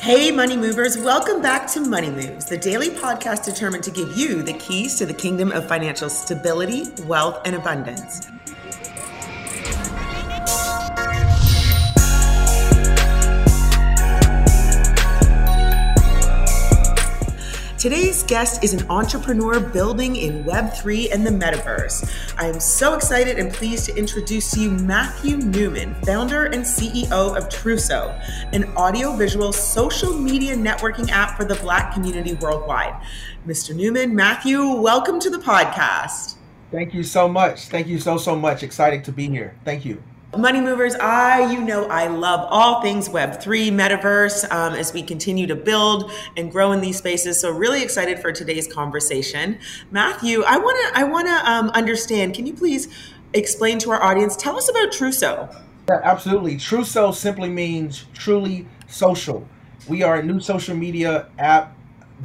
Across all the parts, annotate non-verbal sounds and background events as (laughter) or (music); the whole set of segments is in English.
Hey, money movers, welcome back to Money Moves, the daily podcast determined to give you the keys to the kingdom of financial stability, wealth, and abundance. Today's guest is an entrepreneur building in Web3 and the metaverse. I am so excited and pleased to introduce to you Matthew Newman, founder and CEO of Truso, an audiovisual social media networking app for the Black community worldwide. Mr. Newman, Matthew, welcome to the podcast. Thank you so much. Thank you so, so much. Excited to be here. Thank you. Money movers, I, you know, I love all things Web3, metaverse, um, as we continue to build and grow in these spaces. So, really excited for today's conversation. Matthew, I want to, I want to um, understand. Can you please explain to our audience? Tell us about Truso. Yeah, absolutely. Truso simply means truly social. We are a new social media app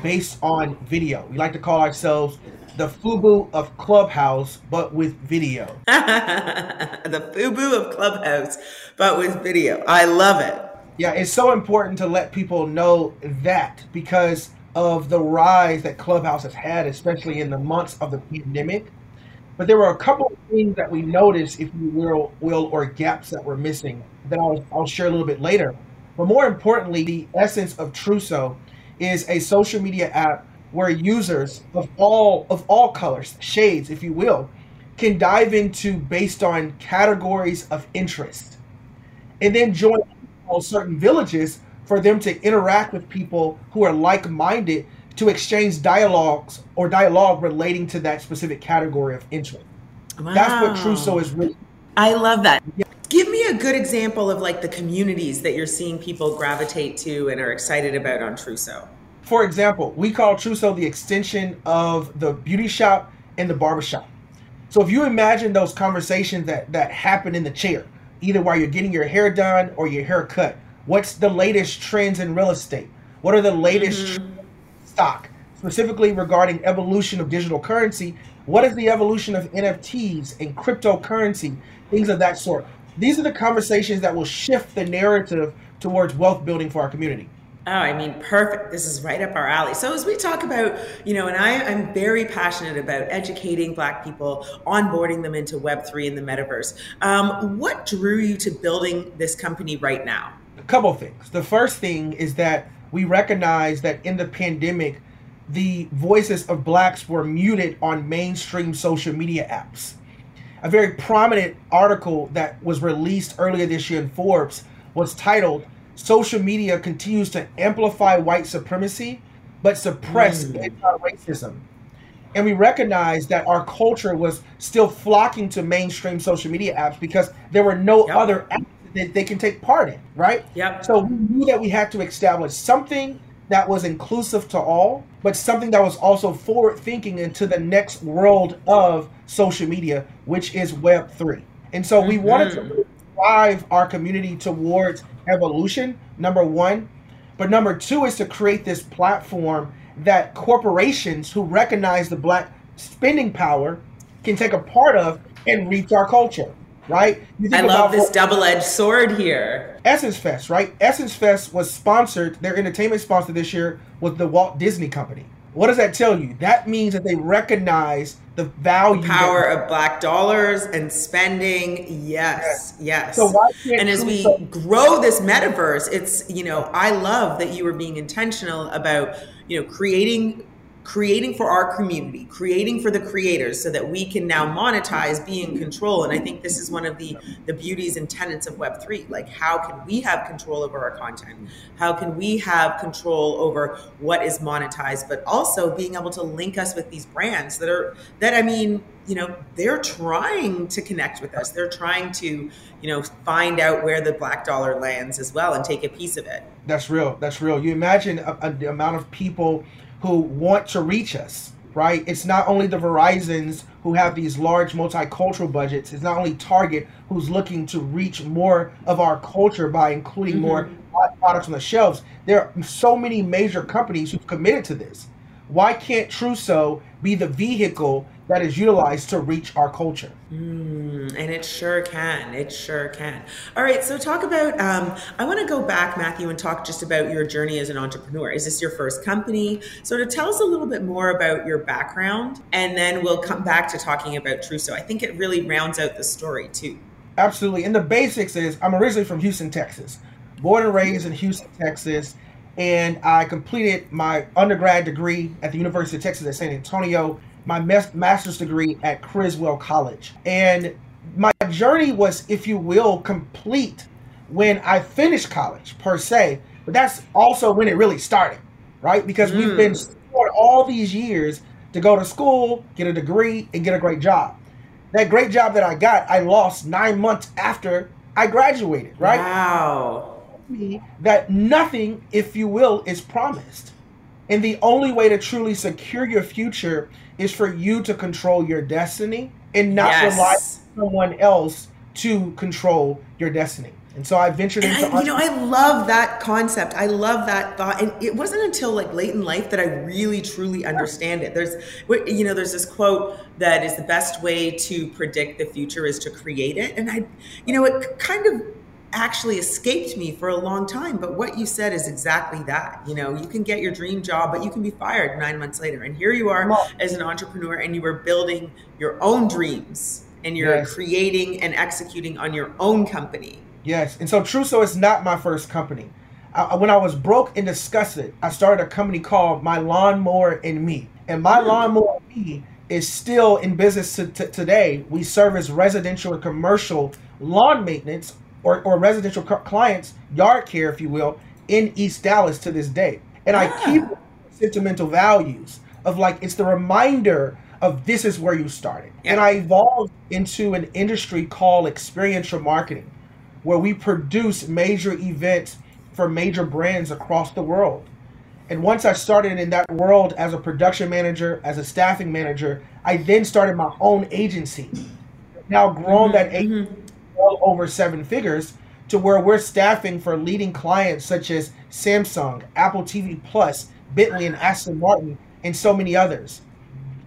based on video. We like to call ourselves the FUBU of Clubhouse, but with video. (laughs) the FUBU of Clubhouse, but with video. I love it. Yeah, it's so important to let people know that because of the rise that Clubhouse has had, especially in the months of the pandemic. But there were a couple of things that we noticed, if you will, will or gaps that were missing that I'll, I'll share a little bit later. But more importantly, the essence of Truso is a social media app where users of all of all colors, shades, if you will, can dive into based on categories of interest, and then join certain villages for them to interact with people who are like-minded to exchange dialogues or dialogue relating to that specific category of interest. Wow. That's what Truso is really. I love that. Yeah. Give me a good example of like the communities that you're seeing people gravitate to and are excited about on Truso. For example, we call Truso the extension of the beauty shop and the barbershop. So if you imagine those conversations that, that happen in the chair, either while you're getting your hair done or your hair cut, what's the latest trends in real estate? What are the latest mm-hmm. stock? Specifically regarding evolution of digital currency, what is the evolution of NFTs and cryptocurrency, things of that sort. These are the conversations that will shift the narrative towards wealth building for our community. Oh, I mean, perfect. This is right up our alley. So, as we talk about, you know, and I, I'm very passionate about educating Black people, onboarding them into Web3 and the metaverse. Um, what drew you to building this company right now? A couple things. The first thing is that we recognize that in the pandemic, the voices of Blacks were muted on mainstream social media apps. A very prominent article that was released earlier this year in Forbes was titled social media continues to amplify white supremacy but suppress mm. anti-racism and we recognize that our culture was still flocking to mainstream social media apps because there were no yep. other apps that they can take part in right yep so we knew that we had to establish something that was inclusive to all but something that was also forward thinking into the next world of social media which is web 3 and so we mm-hmm. wanted to mm-hmm. Drive our community towards evolution, number one. But number two is to create this platform that corporations who recognize the black spending power can take a part of and reach our culture, right? I love this double edged sword here. Essence Fest, right? Essence Fest was sponsored, their entertainment sponsor this year was the Walt Disney Company. What does that tell you? That means that they recognize the value the power of black dollars and spending yes yes, yes. So and as we grow this metaverse it's you know i love that you were being intentional about you know creating creating for our community, creating for the creators so that we can now monetize, be in control. And I think this is one of the, the beauties and tenets of Web3. Like, how can we have control over our content? How can we have control over what is monetized, but also being able to link us with these brands that are, that I mean, you know, they're trying to connect with us. They're trying to, you know, find out where the black dollar lands as well and take a piece of it. That's real. That's real. You imagine a, a, the amount of people who want to reach us, right? It's not only the Verizons who have these large multicultural budgets. It's not only Target who's looking to reach more of our culture by including mm-hmm. more products on the shelves. There are so many major companies who've committed to this. Why can't Truso be the vehicle that is utilized to reach our culture. Mm, and it sure can. It sure can. All right. So, talk about. Um, I want to go back, Matthew, and talk just about your journey as an entrepreneur. Is this your first company? Sort of tell us a little bit more about your background, and then we'll come back to talking about Truso. I think it really rounds out the story too. Absolutely. And the basics is I'm originally from Houston, Texas, born and raised in Houston, Texas. And I completed my undergrad degree at the University of Texas at San Antonio my master's degree at Criswell College. And my journey was, if you will, complete when I finished college, per se. But that's also when it really started, right? Because mm. we've been for all these years to go to school, get a degree, and get a great job. That great job that I got, I lost nine months after I graduated, right? Wow. That nothing, if you will, is promised. And the only way to truly secure your future is for you to control your destiny and not yes. rely on someone else to control your destiny. And so I ventured into. I, you know, I love that concept. I love that thought. And it wasn't until like late in life that I really truly understand it. There's, you know, there's this quote that is the best way to predict the future is to create it. And I, you know, it kind of actually escaped me for a long time. But what you said is exactly that. You know, you can get your dream job, but you can be fired nine months later. And here you are as an entrepreneur and you are building your own dreams and you're yes. creating and executing on your own company. Yes. And so Truso is not my first company. I, when I was broke and disgusted, I started a company called My Lawnmower and Me. And My mm. Lawnmower and Me is still in business to, to, today. We service residential and commercial lawn maintenance or, or residential clients, yard care, if you will, in East Dallas to this day. And I keep sentimental values of like, it's the reminder of this is where you started. Yeah. And I evolved into an industry called experiential marketing, where we produce major events for major brands across the world. And once I started in that world as a production manager, as a staffing manager, I then started my own agency. Now grown mm-hmm. that agency mm-hmm well over seven figures to where we're staffing for leading clients such as Samsung, Apple TV Plus, Bentley, and Aston Martin, and so many others.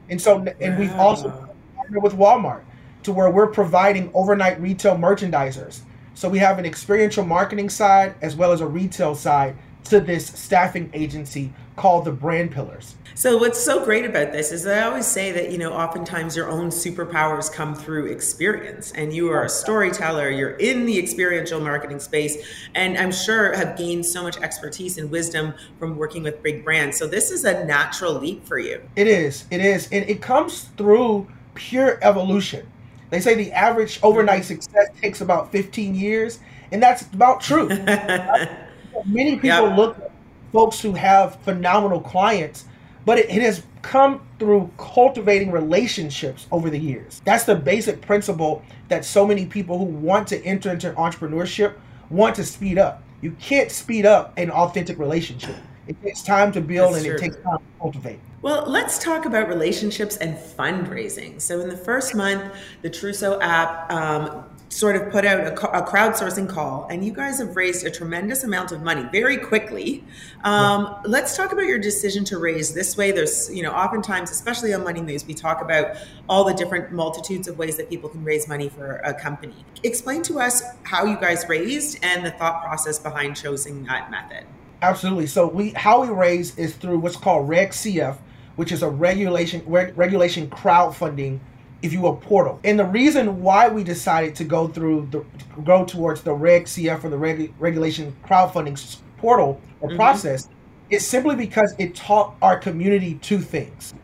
And so, and we've also partnered with Walmart to where we're providing overnight retail merchandisers. So we have an experiential marketing side as well as a retail side to this staffing agency called the Brand Pillars. So what's so great about this is I always say that you know oftentimes your own superpowers come through experience and you are a storyteller you're in the experiential marketing space and I'm sure have gained so much expertise and wisdom from working with big brands so this is a natural leap for you. It is. It is. And it comes through pure evolution. They say the average overnight success takes about 15 years and that's about true. (laughs) Many people yep. look at folks who have phenomenal clients, but it, it has come through cultivating relationships over the years. That's the basic principle that so many people who want to enter into entrepreneurship want to speed up. You can't speed up an authentic relationship. It takes time to build That's and true. it takes time to cultivate. Well, let's talk about relationships and fundraising. So, in the first month, the Truso app um, sort of put out a, a, crowdsourcing call, and you guys have raised a tremendous amount of money very quickly. Um. Let's talk about your decision to raise this way. There's, you know, oftentimes, especially on Money Moves, we talk about all the different multitudes of ways that people can raise money for a company. Explain to us how you guys raised and the thought process behind choosing that method. Absolutely. So we how we raise is through what's called Reg CF, which is a regulation reg, regulation crowdfunding if you will, portal. And the reason why we decided to go through the go towards the Reg CF or the reg, regulation crowdfunding portal or mm-hmm. process is simply because it taught our community two things.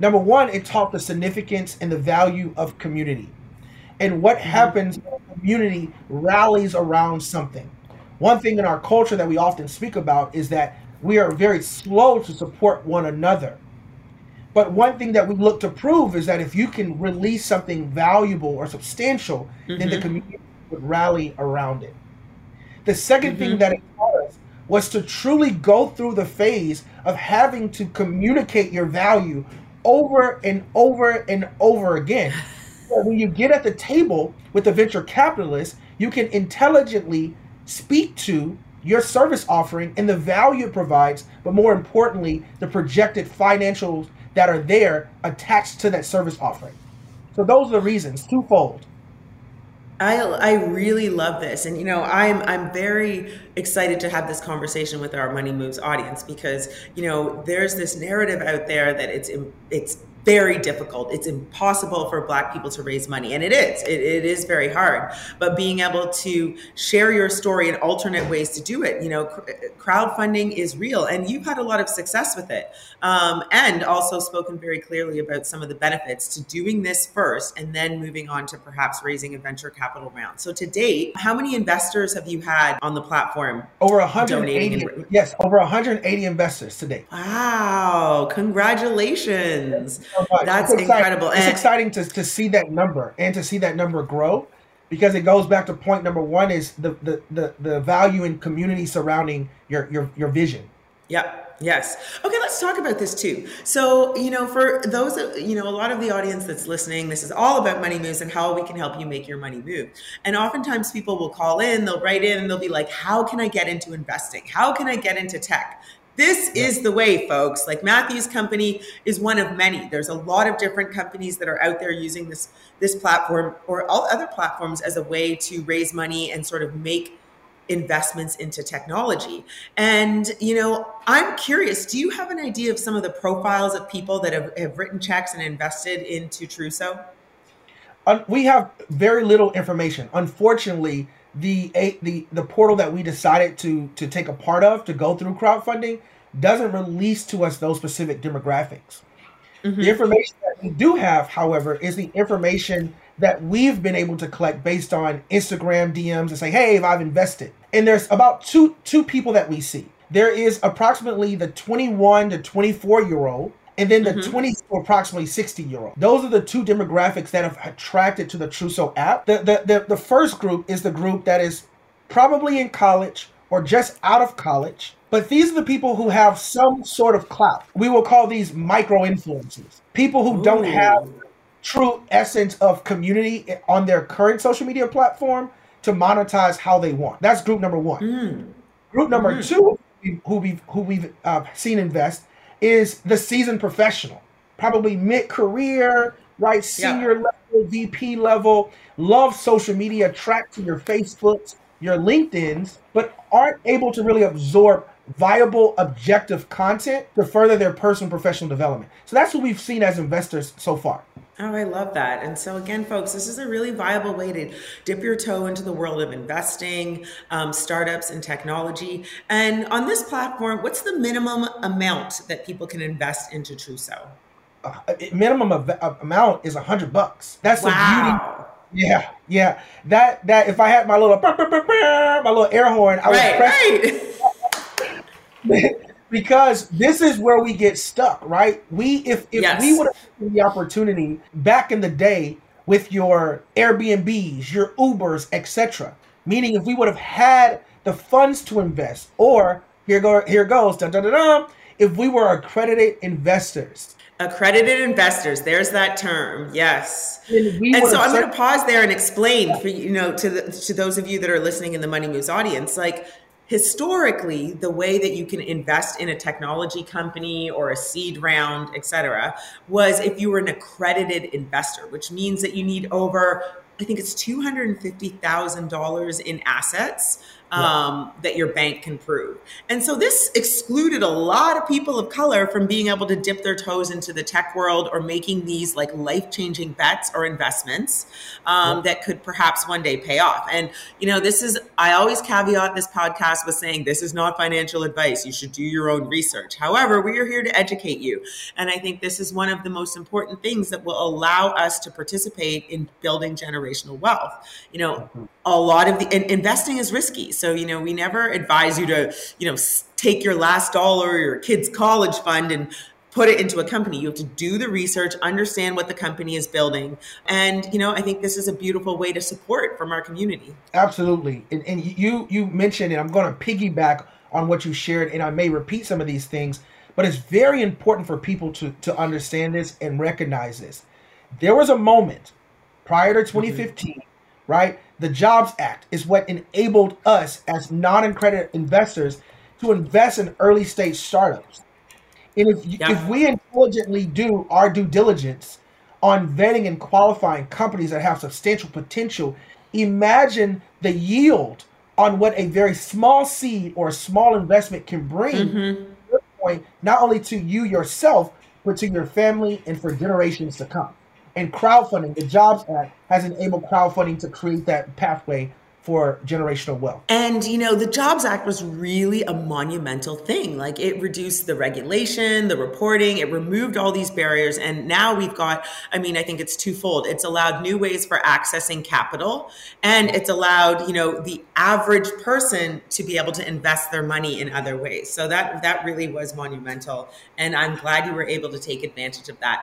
Number one, it taught the significance and the value of community. And what mm-hmm. happens when a community rallies around something. One thing in our culture that we often speak about is that we are very slow to support one another. But one thing that we look to prove is that if you can release something valuable or substantial, mm-hmm. then the mm-hmm. community would rally around it. The 2nd mm-hmm. thing that it taught us was to truly go through the phase of having to communicate your value over and over and over again. (laughs) so when you get at the table with the venture capitalist, you can intelligently speak to your service offering and the value it provides, but more importantly, the projected financial that are there attached to that service offering. So those are the reasons, twofold. I, I really love this and you know I'm I'm very excited to have this conversation with our money moves audience because you know there's this narrative out there that it's it's very difficult. It's impossible for Black people to raise money. And it is. It, it is very hard. But being able to share your story in alternate ways to do it, you know, crowdfunding is real. And you've had a lot of success with it. Um, and also spoken very clearly about some of the benefits to doing this first and then moving on to perhaps raising a venture capital round. So to date, how many investors have you had on the platform? Over 180. yes, over 180 investors today. Wow. Congratulations so That's it's incredible. It's exciting to, to see that number and to see that number grow because it goes back to point number one is the the the, the value in community surrounding your your your vision. Yep. Yes. Okay, let's talk about this too. So, you know, for those, you know, a lot of the audience that's listening, this is all about money moves and how we can help you make your money move. And oftentimes people will call in, they'll write in, and they'll be like, how can I get into investing? How can I get into tech? This is the way, folks. Like Matthew's company is one of many. There's a lot of different companies that are out there using this this platform or all other platforms as a way to raise money and sort of make investments into technology. And you know, I'm curious. Do you have an idea of some of the profiles of people that have, have written checks and invested into Truso? we have very little information. Unfortunately, the the the portal that we decided to to take a part of to go through crowdfunding doesn't release to us those specific demographics. Mm-hmm. The information that we do have, however, is the information that we've been able to collect based on Instagram DMs and say, "Hey, I've invested." And there's about two two people that we see. There is approximately the 21 to 24 year old and then the mm-hmm. 20 to approximately 60 year old. Those are the two demographics that have attracted to the Truso app. The, the, the, the first group is the group that is probably in college or just out of college. But these are the people who have some sort of clout. We will call these micro influencers. People who Ooh. don't have true essence of community on their current social media platform to monetize how they want. That's group number one. Mm. Group number mm. two, who we've who we've uh, seen invest, is the seasoned professional, probably mid career, right? Senior yeah. level, VP level, love social media, track to your Facebooks, your LinkedIn's, but aren't able to really absorb viable, objective content to further their personal professional development. So that's what we've seen as investors so far. Oh, I love that. And so, again, folks, this is a really viable way to dip your toe into the world of investing, um, startups, and technology. And on this platform, what's the minimum amount that people can invest into Truso? Uh, minimum of amount is a hundred bucks. That's wow. the beauty. Yeah, yeah. That that if I had my little (laughs) my little air horn, I would right, press. Right. (laughs) because this is where we get stuck, right? We if if yes. we would have the opportunity back in the day with your Airbnbs, your Ubers, etc. Meaning, if we would have had the funds to invest, or here go here goes, dun, dun, dun, dun, if we were accredited investors. Accredited investors, there's that term. Yes. And, and so I'm going to pause there and explain for you know to the, to those of you that are listening in the Money Moves audience, like historically the way that you can invest in a technology company or a seed round et cetera was if you were an accredited investor which means that you need over i think it's $250000 in assets um, that your bank can prove. And so this excluded a lot of people of color from being able to dip their toes into the tech world or making these like life changing bets or investments um, yeah. that could perhaps one day pay off. And, you know, this is, I always caveat this podcast with saying this is not financial advice. You should do your own research. However, we are here to educate you. And I think this is one of the most important things that will allow us to participate in building generational wealth. You know, mm-hmm. A lot of the investing is risky. So, you know, we never advise you to, you know, take your last dollar or your kid's college fund and put it into a company. You have to do the research, understand what the company is building. And, you know, I think this is a beautiful way to support from our community. Absolutely. And, and you you mentioned, and I'm going to piggyback on what you shared, and I may repeat some of these things, but it's very important for people to, to understand this and recognize this. There was a moment prior to 2015, mm-hmm. Right? the Jobs Act is what enabled us as non accredited investors to invest in early stage startups. And if, yeah. if we intelligently do our due diligence on vetting and qualifying companies that have substantial potential, imagine the yield on what a very small seed or a small investment can bring mm-hmm. point, not only to you yourself, but to your family and for generations to come and crowdfunding, the Jobs Act has enabled crowdfunding to create that pathway for generational wealth. And you know, the Jobs Act was really a monumental thing. Like it reduced the regulation, the reporting, it removed all these barriers and now we've got I mean, I think it's twofold. It's allowed new ways for accessing capital and it's allowed, you know, the average person to be able to invest their money in other ways. So that that really was monumental and I'm glad you were able to take advantage of that.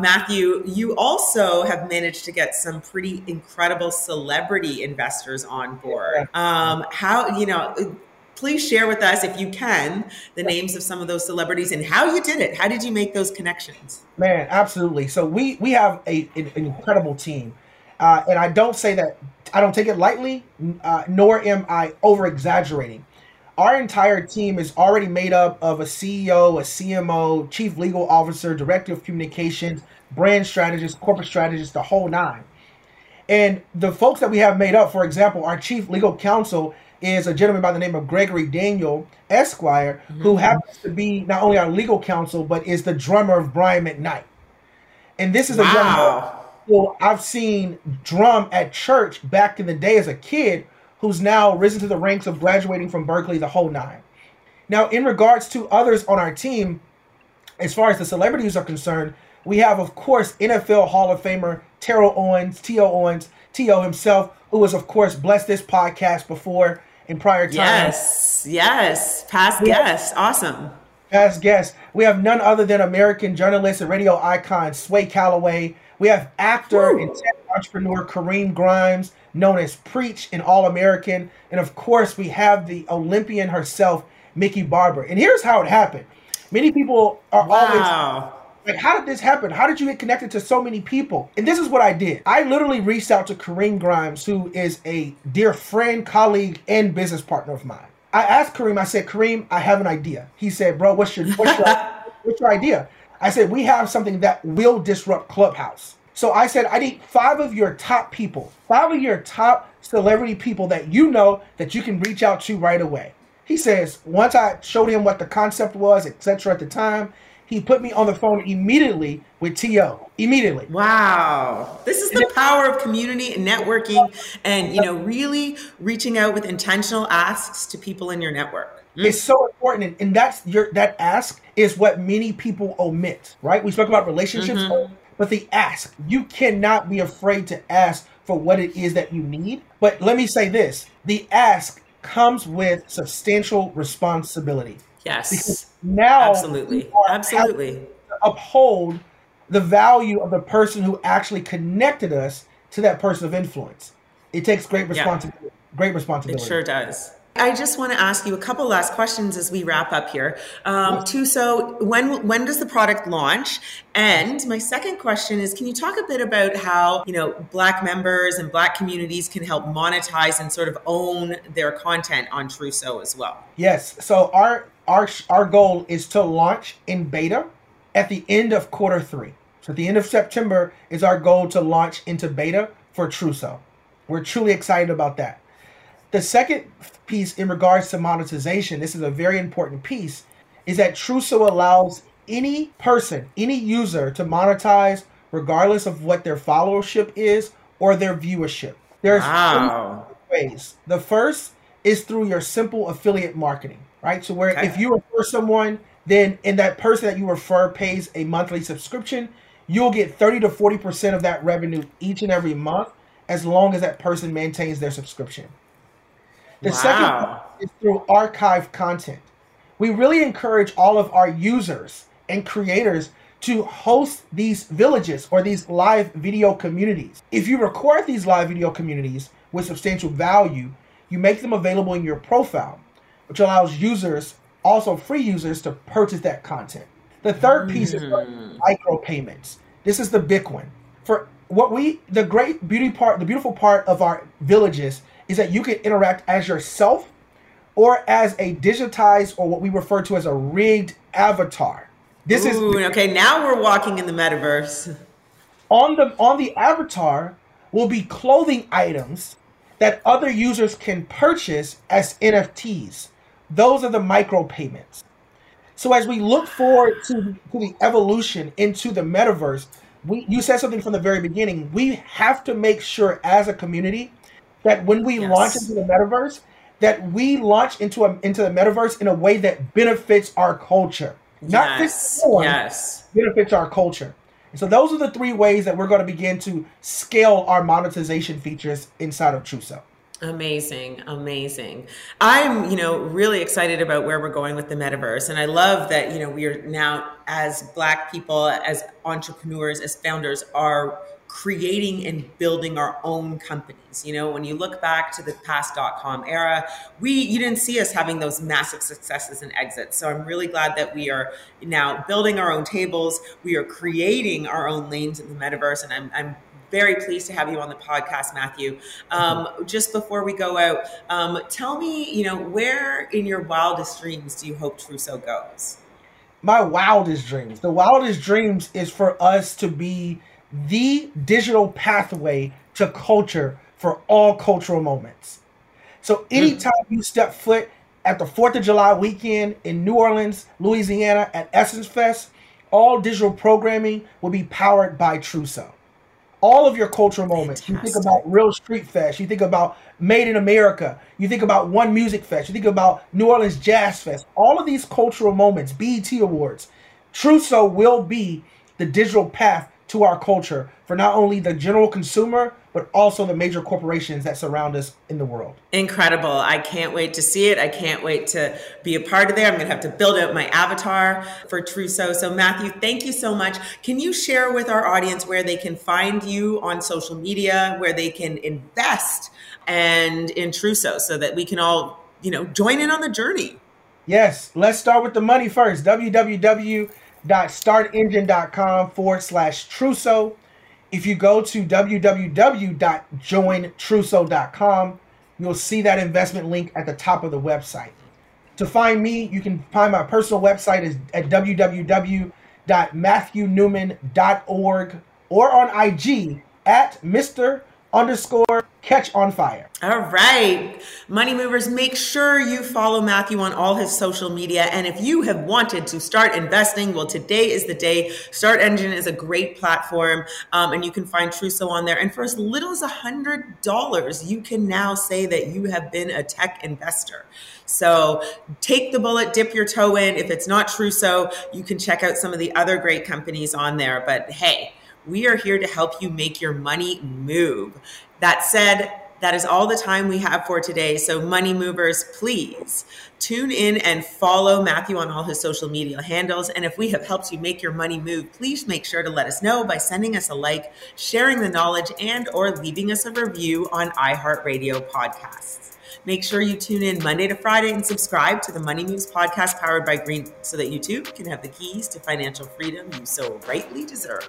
Matthew, you also have managed to get some pretty incredible celebrity investors on board. Um, how, you know, please share with us, if you can, the names of some of those celebrities and how you did it. How did you make those connections? Man, absolutely. So we we have a, an, incredible team, uh, and I don't say that I don't take it lightly, uh, nor am I over exaggerating. Our entire team is already made up of a CEO, a CMO, chief legal officer, director of communications, brand strategist, corporate strategist, the whole nine. And the folks that we have made up, for example, our chief legal counsel is a gentleman by the name of Gregory Daniel Esquire, mm-hmm. who happens to be not only our legal counsel, but is the drummer of Brian McKnight. And this is a wow. who I've seen drum at church back in the day as a kid who's now risen to the ranks of graduating from Berkeley, the whole nine. Now, in regards to others on our team, as far as the celebrities are concerned, we have, of course, NFL Hall of Famer Terrell Owens, T.O. Owens, T.O. himself, who has, of course, blessed this podcast before in prior times. Yes, yes. Past guest. Awesome. Past guest. We have none other than American journalist and radio icon Sway Calloway. We have actor Woo. and entrepreneur Kareem Grimes known as Preach and All American. And of course, we have the Olympian herself, Mickey Barber. And here's how it happened. Many people are wow. always like, how did this happen? How did you get connected to so many people? And this is what I did. I literally reached out to Kareem Grimes, who is a dear friend, colleague, and business partner of mine. I asked Kareem, I said, Kareem, I have an idea. He said, Bro, what's your what's your, (laughs) what's your idea? I said, We have something that will disrupt Clubhouse. So I said, I need five of your top people, five of your top celebrity people that you know that you can reach out to right away. He says, once I showed him what the concept was, etc. at the time, he put me on the phone immediately with TO. Immediately. Wow. This is the power of community and networking and, you know, really reaching out with intentional asks to people in your network. Mm. It's so important. And that's your that ask is what many people omit, right? We spoke about relationships. Mm-hmm but the ask. You cannot be afraid to ask for what it is that you need. But let me say this the ask comes with substantial responsibility. Yes. Because now, absolutely, absolutely, uphold the value of the person who actually connected us to that person of influence. It takes great responsibility. Yeah. Great responsibility. It sure does. I just want to ask you a couple last questions as we wrap up here. Um, too, so when when does the product launch? And my second question is, can you talk a bit about how you know Black members and Black communities can help monetize and sort of own their content on Truso as well? Yes. So our our our goal is to launch in beta at the end of quarter three. So at the end of September is our goal to launch into beta for Truso. We're truly excited about that. The second piece in regards to monetization, this is a very important piece, is that Truso allows any person, any user to monetize regardless of what their followership is or their viewership. There's wow. ways. The first is through your simple affiliate marketing, right? So where okay. if you refer someone, then and that person that you refer pays a monthly subscription, you'll get 30 to 40% of that revenue each and every month as long as that person maintains their subscription. The wow. second is through archive content. We really encourage all of our users and creators to host these villages or these live video communities. If you record these live video communities with substantial value, you make them available in your profile, which allows users also free users to purchase that content. The third piece is hmm. micropayments. This is the big one. For what we the great beauty part, the beautiful part of our villages is that you can interact as yourself or as a digitized or what we refer to as a rigged avatar. This Ooh, is okay. Now we're walking in the metaverse. on the on the avatar will be clothing items that other users can purchase as NFTs. Those are the micropayments. So as we look forward to, to the evolution into the metaverse, we you said something from the very beginning. We have to make sure as a community that when we launch into the metaverse, that we launch into a, into the metaverse in a way that benefits our culture. Not Yes, form, yes. benefits our culture. And so those are the three ways that we're going to begin to scale our monetization features inside of Truso. Amazing, amazing. I'm, you know, really excited about where we're going with the metaverse. And I love that, you know, we are now, as Black people, as entrepreneurs, as founders, are creating and building our own companies. You know, when you look back to the past dot com era, we you didn't see us having those massive successes and exits. So I'm really glad that we are now building our own tables. We are creating our own lanes in the metaverse, and I'm I'm very pleased to have you on the podcast, Matthew. Um, just before we go out, um, tell me, you know, where in your wildest dreams do you hope Truso goes? my wildest dreams. The wildest dreams is for us to be the digital pathway to culture for all cultural moments. So anytime you step foot at the 4th of July weekend in New Orleans, Louisiana at Essence Fest, all digital programming will be powered by Truso. All of your cultural moments. You think about Real Street Fest, you think about Made in America, you think about One Music Fest, you think about New Orleans Jazz Fest. All of these cultural moments, BET Awards, Truso will be the digital path to our culture for not only the general consumer, but also the major corporations that surround us in the world. Incredible. I can't wait to see it. I can't wait to be a part of there. I'm going to have to build out my avatar for Truso. So, Matthew, thank you so much. Can you share with our audience where they can find you on social media, where they can invest and in Truso so that we can all, you know, join in on the journey? Yes, let's start with the money first. www.startengine.com forward slash Truso. If you go to www.jointrousseau.com, you'll see that investment link at the top of the website. To find me, you can find my personal website is at www.matthewnewman.org or on IG at Mr. underscore catch on fire. All right. Money movers, make sure you follow Matthew on all his social media. And if you have wanted to start investing, well, today is the day. Start Engine is a great platform, um, and you can find Truso on there. And for as little as $100, you can now say that you have been a tech investor. So take the bullet, dip your toe in. If it's not Truso, you can check out some of the other great companies on there. But hey, we are here to help you make your money move. That said, that is all the time we have for today. So, money movers, please tune in and follow Matthew on all his social media handles. And if we have helped you make your money move, please make sure to let us know by sending us a like, sharing the knowledge, and or leaving us a review on iHeartRadio podcasts. Make sure you tune in Monday to Friday and subscribe to the Money Moves podcast powered by Green so that you too can have the keys to financial freedom you so rightly deserve.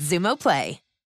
Xumo Play.